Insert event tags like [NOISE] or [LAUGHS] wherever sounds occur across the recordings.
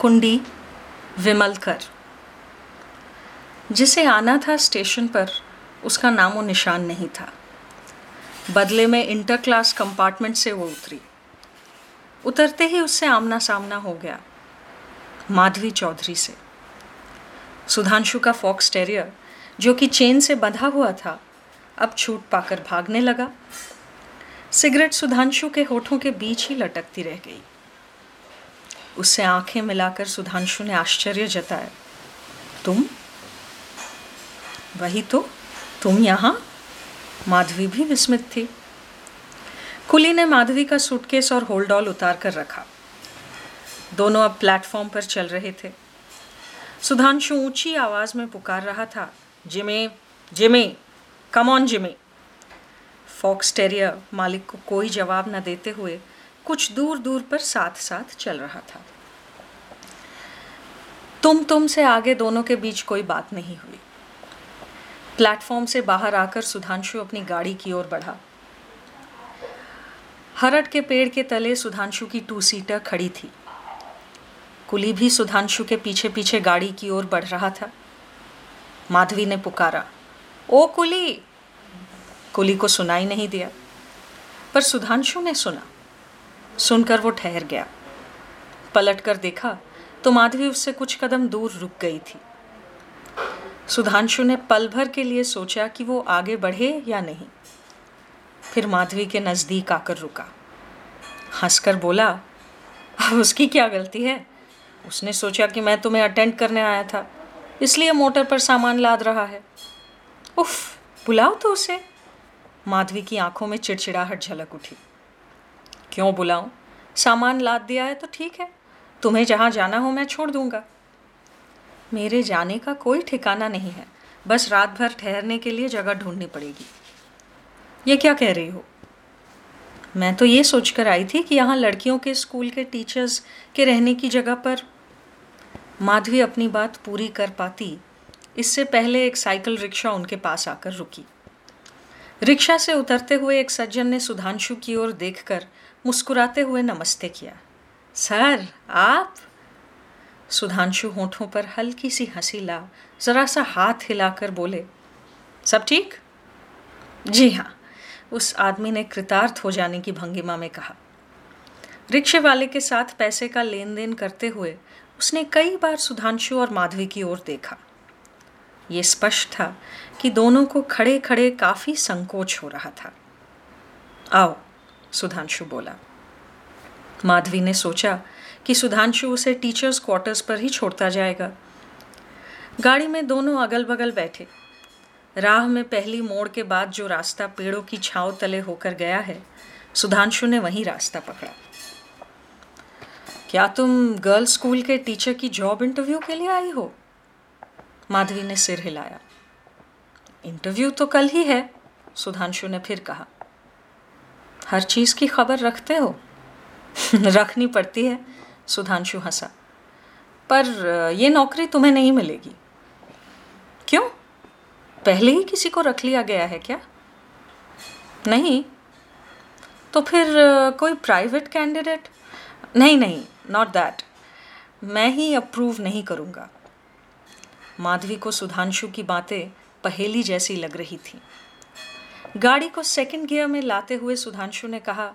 कुंडी विमलकर। जिसे आना था स्टेशन पर, उसका नामो निशान नहीं था। बदले में इंटर क्लास कंपार्टमेंट से वो उतरी। उतरते ही उससे आमना सामना हो गया, माधवी चौधरी से। सुधांशु का फॉक्स टेरियर, जो कि चेन से बंधा हुआ था, अब छूट पाकर भागने लगा। सिगरेट सुधांशु के होठों के बीच ही लटकती रह गई। उससे आँखें मिलाकर सुधांशु ने आश्चर्य जताया। तुम? वही तो तुम यहाँ? माधवी भी विस्मित थी। कुली ने माधवी का सूटकेस और होल्डॉल उतार कर रखा। दोनों अब प्लेटफॉर्म पर चल रहे थे। सुधांशु ऊँची आवाज़ में पुकार रहा था, Jimmy Jimmy come on Jimmy. Fox terrier मालिक को कोई जवाब न देते हुए कुछ दूर दूर पर साथ साथ चल रहा था। तुम तुम से आगे दोनों के बीच कोई बात नहीं हुई। प्लेटफॉर्म से बाहर आकर सुधांशु अपनी गाड़ी की ओर बढ़ा। हरट के पेड़ के तले सुधांशु की टू सीटर खड़ी थी। कुली भी सुधांशु के पीछे पीछे गाड़ी की ओर बढ़ रहा था। माधवी ने पुकारा, ओ कुली! कुली को सुनाई नहीं दिया, पर सुधांशु ने सुना। सुनकर वो ठहर गया। पलट कर देखा तो माधवी उससे कुछ कदम दूर रुक गई थी। सुधांशु ने पल भर के लिए सोचा कि वो आगे बढ़े या नहीं। फिर माधवी के नज़दीक आकर रुका। हंसकर बोला, अब उसकी क्या गलती है? उसने सोचा कि मैं तुम्हें अटेंड करने आया था, इसलिए मोटर पर सामान लाद रहा है। उफ, बुलाओ तो उसे। माधवी की आँखों में चिड़चिड़ाहट झलक उठी। क्यों बुलाऊं? सामान लाद दिया है तो ठीक है। तुम्हें जहाँ जाना हो मैं छोड़ दूँगा। मेरे जाने का कोई ठिकाना नहीं है। बस रात भर ठहरने के लिए जगह ढूंढनी पड़ेगी। ये क्या कह रही हो? मैं तो ये सोचकर आई थी कि यहाँ लड़कियों के स्कूल के टीचर्स के रहने की जगह पर माधवी अपनी बात पूरी कर पाती। इससे पहले एक साइकिल रिक्शा उनके पास आकर रुकी। रिक्शा से उतरते हुए एक सज्जन ने सुधांशु की ओर देखकर मुस्कुराते हुए नमस्ते किया। सर, आप? सुधांशु होठों पर हल्की सी हँसी ला, जरा सा हाथ हिलाकर बोले, सब ठीक? जी हाँ उस आदमी ने कृतार्थ हो जाने की भंगिमा में कहा। रिक्शे वाले के साथ पैसे का लेन देन करते हुए उसने कई बार सुधांशु और माधवी की ओर देखा। ये स्पष्ट था कि दोनों को खड़े खड़े काफ़ी संकोच हो रहा था। आओ, सुधांशु बोला। माधवी ने सोचा कि सुधांशु उसे टीचर्स क्वार्टर्स पर ही छोड़ता जाएगा। गाड़ी में दोनों अगल बगल बैठे। राह में पहली मोड़ के बाद जो रास्ता पेड़ों की छाव तले होकर गया है, सुधांशु ने वही रास्ता पकड़ा। क्या तुम गर्ल्स स्कूल के टीचर की जॉब इंटरव्यू के लिए आई हो? माधवी ने सिर हिलाया। इंटरव्यू तो कल ही है, सुधांशु ने फिर कहा। हर चीज़ की खबर रखते हो? [LAUGHS] रखनी पड़ती है, सुधांशु हंसा। पर यह नौकरी तुम्हें नहीं मिलेगी। क्यों? पहले ही किसी को रख लिया गया है क्या? नहीं। तो फिर, कोई प्राइवेट कैंडिडेट? नहीं नहीं नॉट दैट मैं ही अप्रूव नहीं करूँगा। माधवी को सुधांशु की बातें पहेली जैसी लग रही थी। गाड़ी को सेकंड गियर में लाते हुए सुधांशु ने कहा,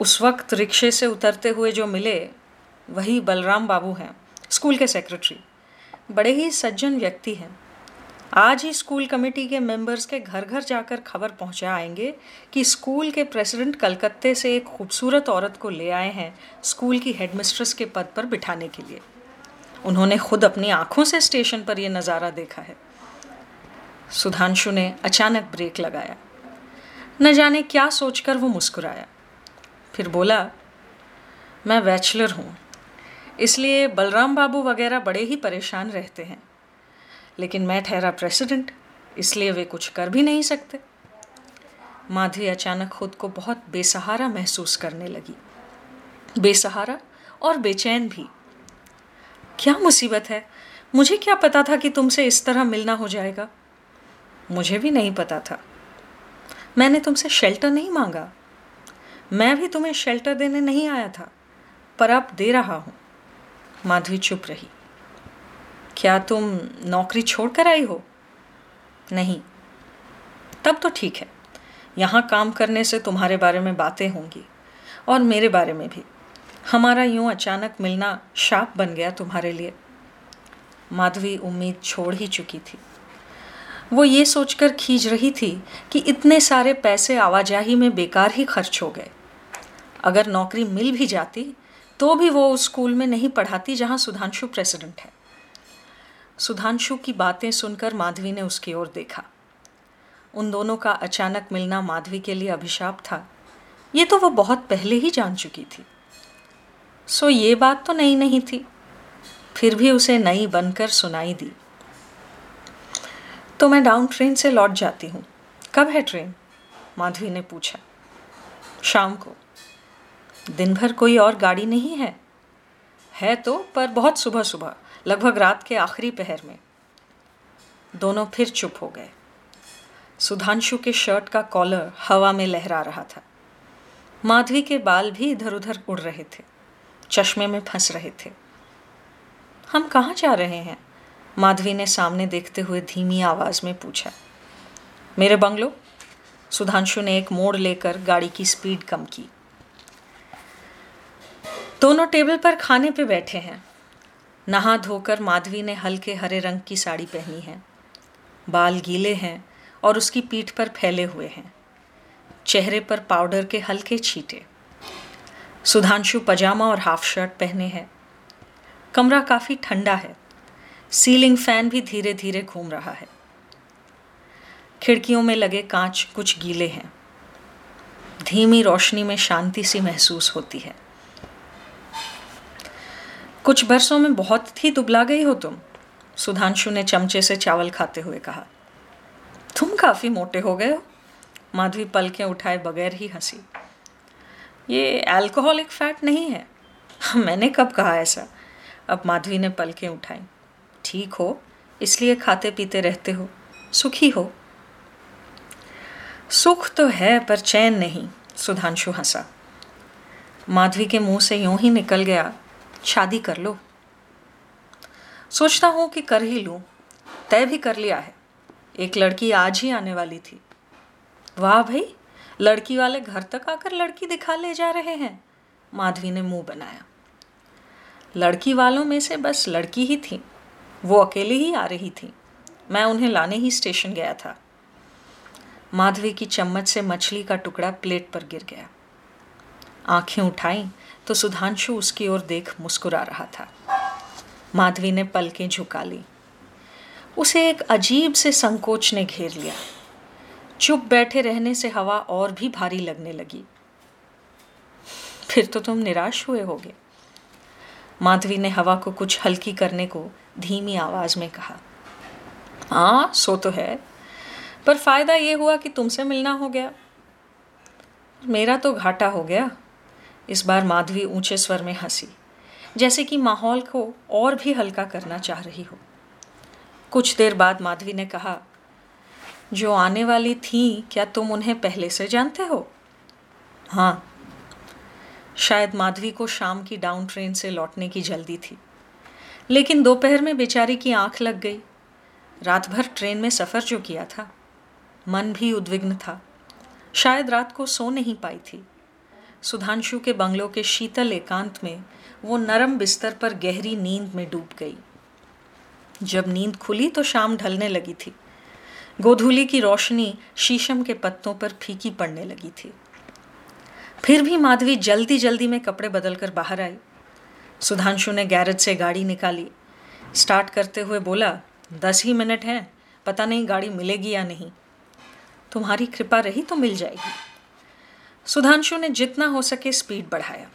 उस वक्त रिक्शे से उतरते हुए जो मिले, वही बलराम बाबू हैं, स्कूल के सेक्रेटरी बड़े ही सज्जन व्यक्ति हैं। आज ही स्कूल कमेटी के मेंबर्स के घर घर जाकर खबर पहुँचा आएँगे कि स्कूल के प्रेसिडेंट कलकत्ते से एक खूबसूरत औरत को ले आए हैं स्कूल की हेडमिस्ट्रेस के पद पर बिठाने के लिए। उन्होंने खुद अपनी आँखों से स्टेशन पर यह नज़ारा देखा है। सुधांशु ने अचानक ब्रेक लगाया। न जाने क्या सोचकर वो मुस्कुराया। फिर बोला, मैं बैचलर हूँ, इसलिए बलराम बाबू वगैरह बड़े ही परेशान रहते हैं। लेकिन मैं ठहरा प्रेसिडेंट, इसलिए वे कुछ कर भी नहीं सकते। माधवी अचानक खुद को बहुत बेसहारा महसूस करने लगी। बेसहारा और बेचैन भी। क्या मुसीबत है? मुझे क्या पता था कि तुमसे इस तरह मिलना हो जाएगा? मुझे भी नहीं पता था। मैंने तुमसे शेल्टर नहीं मांगा। मैं भी तुम्हें शेल्टर देने नहीं आया था, पर अब दे रहा हूँ। माधवी चुप रही। क्या तुम नौकरी छोड़ कर आई हो? नहीं। तब तो ठीक है। यहाँ काम करने से तुम्हारे बारे में बातें होंगी, और मेरे बारे में भी। हमारा यूँ अचानक मिलना शाप बन गया तुम्हारे लिए। माधवी उम्मीद छोड़ ही चुकी थी। वो ये सोचकर खींच रही थी कि इतने सारे पैसे आवाजाही में बेकार ही खर्च हो गए। अगर नौकरी मिल भी जाती तो भी वो उस स्कूल में नहीं पढ़ाती जहाँ सुधांशु प्रेसिडेंट है। सुधांशु की बातें सुनकर माधवी ने उसकी ओर देखा। उन दोनों का अचानक मिलना माधवी के लिए अभिशाप था। ये तो वो बहुत पहले ही जान चुकी थी। सो ये बात तो नई नहीं थी। फिर भी उसे नई बनकर सुनाई दी। तो मैं डाउन ट्रेन से लौट जाती हूँ। कब है ट्रेन? माधवी ने पूछा। शाम को। दिन भर कोई और गाड़ी नहीं है? है तो पर बहुत सुबह सुबह लगभग रात के आखिरी पहर में। दोनों फिर चुप हो गए। सुधांशु के शर्ट का कॉलर हवा में लहरा रहा था। माधवी के बाल भी इधर उधर उड़ रहे थे। चश्मे में फंस रहे थे। हम कहाँ जा रहे हैं? माधवी ने सामने देखते हुए धीमी आवाज़ में पूछा। मेरे बंगलो? सुधांशु ने एक मोड़ लेकर गाड़ी की स्पीड कम की। दोनों टेबल पर खाने पे बैठे हैं। नहा धोकर माधवी ने हल्के हरे रंग की साड़ी पहनी है। बाल गीले हैं और उसकी पीठ पर फैले हुए हैं। चेहरे पर पाउडर के हल्के छींटे। सुधांशु पजामा और हाफ़ शर्ट पहने हैं। कमरा काफ़ी ठंडा है। सीलिंग फ़ैन भी धीरे धीरे घूम रहा है। खिड़कियों में लगे कांच कुछ गीले हैं। धीमी रोशनी में शांति सी महसूस होती है। कुछ बरसों में बहुत ही दुबला गई हो तुम, सुधांशु ने चमचे से चावल खाते हुए कहा। तुम काफ़ी मोटे हो गए हो। माधवी पलकें उठाए बगैर ही हँसी। ये अल्कोहलिक फैट नहीं है। [LAUGHS] मैंने कब कहा ऐसा? अब माधवी ने पलकें उठाई। ठीक हो, इसलिए खाते पीते रहते हो। सुखी हो। सुख तो है, पर चैन नहीं, सुधांशु हंसा। माधवी के मुँह से यूँ ही निकल गया, शादी कर लो। सोचता हूँ कि कर ही लूँ। तय भी कर लिया है। एक लड़की आज ही आने वाली थी। वाह भाई लड़की वाले घर तक आकर लड़की दिखा ले जा रहे हैं। माधवी ने मुँह बनाया। लड़की वालों में से बस लड़की ही थी। वो अकेली ही आ रही थी। मैं उन्हें लाने ही स्टेशन गया था। माधवी की चम्मच से मछली का टुकड़ा प्लेट पर गिर गया। आँखें उठाई तो सुधांशु उसकी ओर देख मुस्कुरा रहा था। माधवी ने पलकें झुका ली। उसे एक अजीब से संकोच ने घेर लिया। चुप बैठे रहने से हवा और भी भारी लगने लगी। फिर तो तुम निराश हुए होगे। माधवी ने हवा को कुछ हल्की करने को धीमी आवाज़ में कहा हाँ सो तो है, पर फ़ायदा ये हुआ कि तुमसे मिलना हो गया। मेरा तो घाटा हो गया। इस बार माधवी ऊँचे स्वर में हँसी, जैसे कि माहौल को और भी हल्का करना चाह रही हो। कुछ देर बाद माधवी ने कहा जो आने वाली थी, क्या तुम उन्हें पहले से जानते हो? हाँ। शायद माधवी को शाम की डाउन ट्रेन से लौटने की जल्दी थी। लेकिन दोपहर में बेचारी की आँख लग गई। रात भर ट्रेन में सफ़र जो किया था, मन भी उद्विग्न था। शायद रात को सो नहीं पाई थी। सुधांशु के बंगलों के शीतल एकांत में वो नरम बिस्तर पर गहरी नींद में डूब गई। जब नींद खुली तो शाम ढलने लगी थी। गोधूली की रोशनी शीशम के पत्तों पर फीकी पड़ने लगी थी। फिर भी माधवी जल्दी जल्दी में कपड़े बदलकर बाहर आई। सुधांशु ने गैरेज से गाड़ी निकाली। स्टार्ट करते हुए बोला, दस ही मिनट हैं, पता नहीं गाड़ी मिलेगी या नहीं। तुम्हारी कृपा रही तो मिल जाएगी। सुधांशु ने जितना हो सके स्पीड बढ़ाया,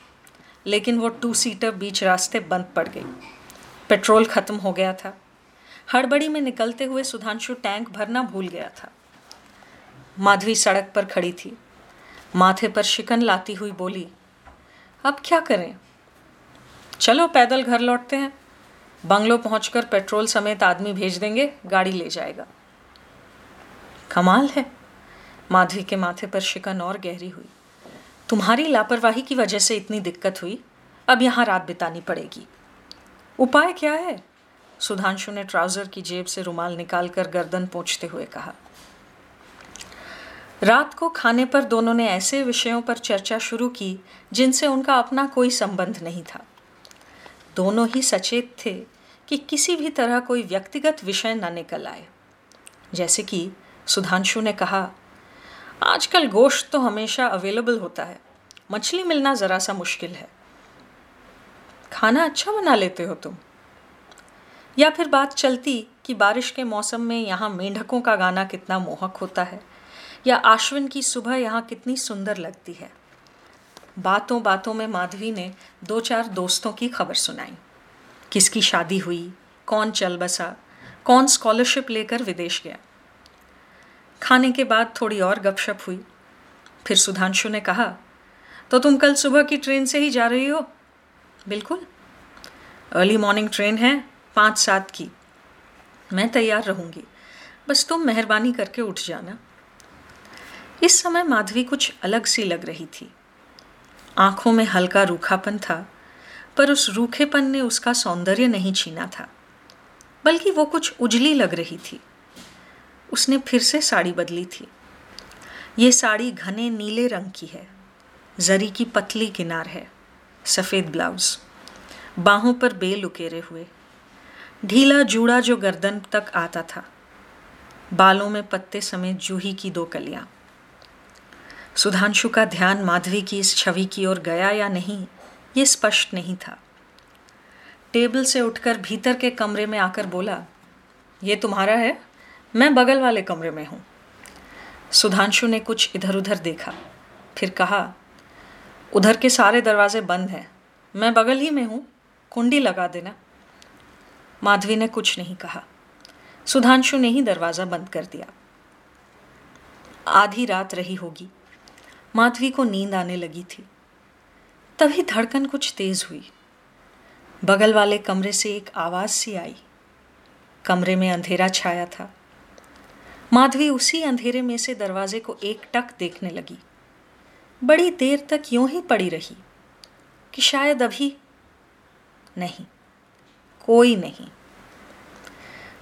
लेकिन वो टू सीटर बीच रास्ते बंद पड़ गई। पेट्रोल ख़त्म हो गया था। हड़बड़ी में निकलते हुए सुधांशु टैंक भरना भूल गया था। माधवी सड़क पर खड़ी थी। माथे पर शिकन लाती हुई बोली, अब क्या करें? चलो पैदल घर लौटते हैं। बंगलो पहुंचकर पेट्रोल समेत आदमी भेज देंगे, गाड़ी ले जाएगा। कमाल है। माधवी के माथे पर शिकन और गहरी हुई। तुम्हारी लापरवाही की वजह से इतनी दिक्कत हुई, अब यहाँ रात बितानी पड़ेगी। उपाय क्या है? सुधांशु ने ट्राउज़र की जेब से रुमाल निकालकर गर्दन पोंछते हुए कहा, रात को खाने पर दोनों ने ऐसे विषयों पर चर्चा शुरू की जिनसे उनका अपना कोई संबंध नहीं था। दोनों ही सचेत थे कि किसी भी तरह कोई व्यक्तिगत विषय न निकल आए। जैसे कि सुधांशु ने कहा, आजकल गोश्त तो हमेशा अवेलेबल होता है, मछली मिलना ज़रा सा मुश्किल है। खाना अच्छा बना लेते हो तुम। या फिर बात चलती कि बारिश के मौसम में यहाँ मेंढकों का गाना कितना मोहक होता है, या आश्विन की सुबह यहाँ कितनी सुंदर लगती है। बातों बातों में माधवी ने दो चार दोस्तों की खबर सुनाई। किसकी शादी हुई, कौन चल बसा, कौन स्कॉलरशिप लेकर विदेश गया। खाने के बाद थोड़ी और गपशप हुई। फिर सुधांशु ने कहा तो तुम कल सुबह की ट्रेन से ही जा रही हो? बिल्कुल। अर्ली मॉर्निंग ट्रेन है पाँच सात की। मैं तैयार रहूँगी। बस तुम मेहरबानी करके उठ जाना। इस समय माधवी कुछ अलग सी लग रही थी। आँखों में हल्का रूखापन था, पर उस रूखेपन ने उसका सौंदर्य नहीं छीना था, बल्कि वो कुछ उजली लग रही थी। उसने फिर से साड़ी बदली थी। ये साड़ी घने नीले रंग की है, जरी की पतली किनार है, सफ़ेद ब्लाउज, बाहों पर बेल उकेरे हुए। ढीला जूड़ा जो गर्दन तक आता था। बालों में पत्ते समेत जूही की दो कलियाँ। सुधांशु का ध्यान माधवी की इस छवि की ओर गया या नहीं, ये स्पष्ट नहीं था। टेबल से उठकर भीतर के कमरे में आकर बोला, ये तुम्हारा है? मैं बगल वाले कमरे में हूँ। सुधांशु ने कुछ इधर उधर देखा, फिर कहा, उधर के सारे दरवाजे बंद हैं। मैं बगल ही में हूँ, कुंडी लगा देना। माधवी ने कुछ नहीं कहा। सुधांशु ने ही दरवाज़ा बंद कर दिया। आधी रात रही होगी। माधवी को नींद आने लगी थी। तभी धड़कन कुछ तेज हुई। बगल वाले कमरे से एक आवाज़ सी आई। कमरे में अंधेरा छाया था। माधवी उसी अंधेरे में से दरवाजे को एक टक देखने लगी। बड़ी देर तक यूँ ही पड़ी रही कि शायद अभी नहीं। कोई नहीं।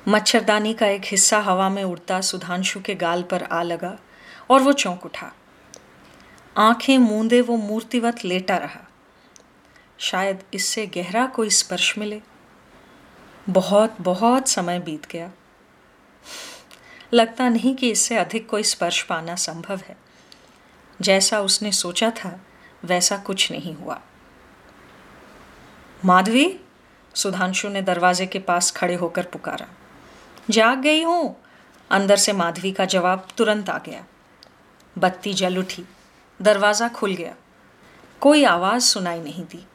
मच्छरदानी का एक हिस्सा हवा में उड़ता सुधांशु के गाल पर आ लगा और वो चौंक उठा। आँखें मूंदे वो मूर्तिवत लेटा रहा। शायद इससे गहरा कोई स्पर्श मिले। बहुत बहुत समय बीत गया। लगता नहीं कि इससे अधिक कोई स्पर्श पाना संभव है। जैसा उसने सोचा था, वैसा कुछ नहीं हुआ। माधवी? सुधांशु ने दरवाजे के पास खड़े होकर पुकारा। जाग गई हूँ। अंदर से माधवी का जवाब तुरंत आ गया। बत्ती जल उठी। दरवाज़ा खुल गया। कोई आवाज़ सुनाई नहीं दी।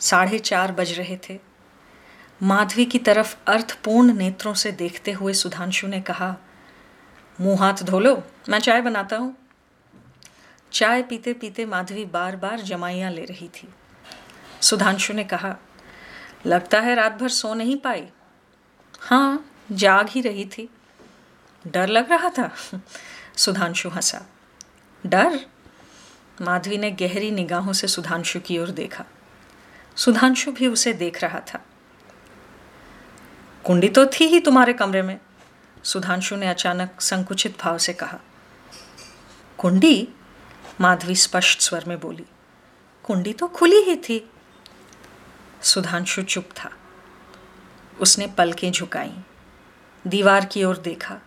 साढ़े चार बज रहे थे। माधवी की तरफ़ अर्थपूर्ण नेत्रों से देखते हुए सुधांशु ने कहा, मुँह हाथ धो लो, मैं चाय बनाता हूँ। चाय पीते पीते माधवी बार बार जमाइयाँ ले रही थी। सुधांशु ने कहा लगता है रात भर सो नहीं पाई। हाँ जाग ही रही थी। डर लग रहा था, सुधांशु हंसा। डर? माधवी ने गहरी निगाहों से सुधांशु की ओर देखा। सुधांशु भी उसे देख रहा था। कुंडी तो थी ही तुम्हारे कमरे में, सुधांशु ने अचानक संकुचित भाव से कहा। कुंडी? माधवी स्पष्ट स्वर में बोली। कुंडी तो खुली ही थी। सुधांशु चुप था। उसने पलकें झुकाई, दीवार की ओर देखा,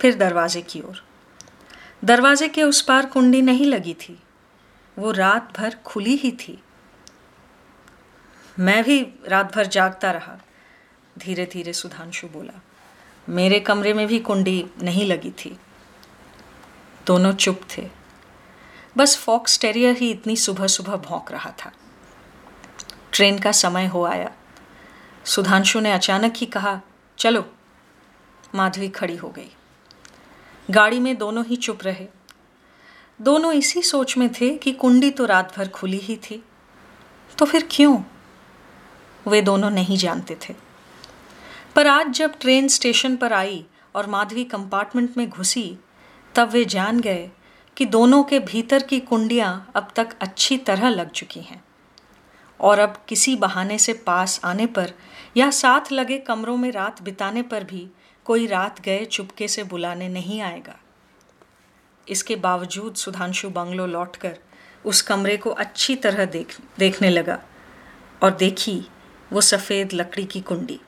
फिर दरवाजे की ओर। दरवाजे के उस पार कुंडी नहीं लगी थी, वो रात भर खुली ही थी। मैं भी रात भर जागता रहा धीरे धीरे सुधांशु बोला। मेरे कमरे में भी कुंडी नहीं लगी थी। दोनों चुप थे। बस फॉक्स टेरियर ही इतनी सुबह सुबह भौंक रहा था। ट्रेन का समय हो आया। सुधांशु ने अचानक ही कहा, चलो। माधवी खड़ी हो गई। गाड़ी में दोनों ही चुप रहे। दोनों इसी सोच में थे कि कुंडी तो रात भर खुली ही थी। तो फिर क्यों? वे दोनों नहीं जानते थे। पर आज जब ट्रेन स्टेशन पर आई और माधवी कंपार्टमेंट में घुसी, तब वे जान गए कि दोनों के भीतर की कुंडियाँ अब तक अच्छी तरह लग चुकी हैं। और अब किसी बहाने से पास आने पर या साथ लगे कमरों में रात बिताने पर भी कोई रात गए चुपके से बुलाने नहीं आएगा। इसके बावजूद सुधांशु बंगलो लौटकर उस कमरे को अच्छी तरह देख, देखने लगा और देखी वो सफ़ेद लकड़ी की कुंडी।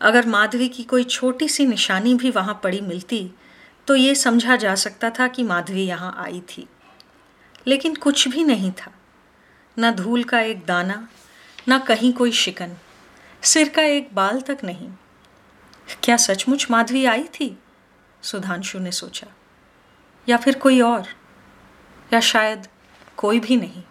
अगर माधवी की कोई छोटी सी निशानी भी वहाँ पड़ी मिलती तो ये समझा जा सकता था कि माधवी यहाँ आई थी। लेकिन कुछ भी नहीं था। न धूल का एक दाना, न कहीं कोई शिकन। सिर का एक बाल तक नहीं। क्या सचमुच माधवी आई थी? सुधांशु ने सोचा। या फिर कोई और? या शायद कोई भी नहीं।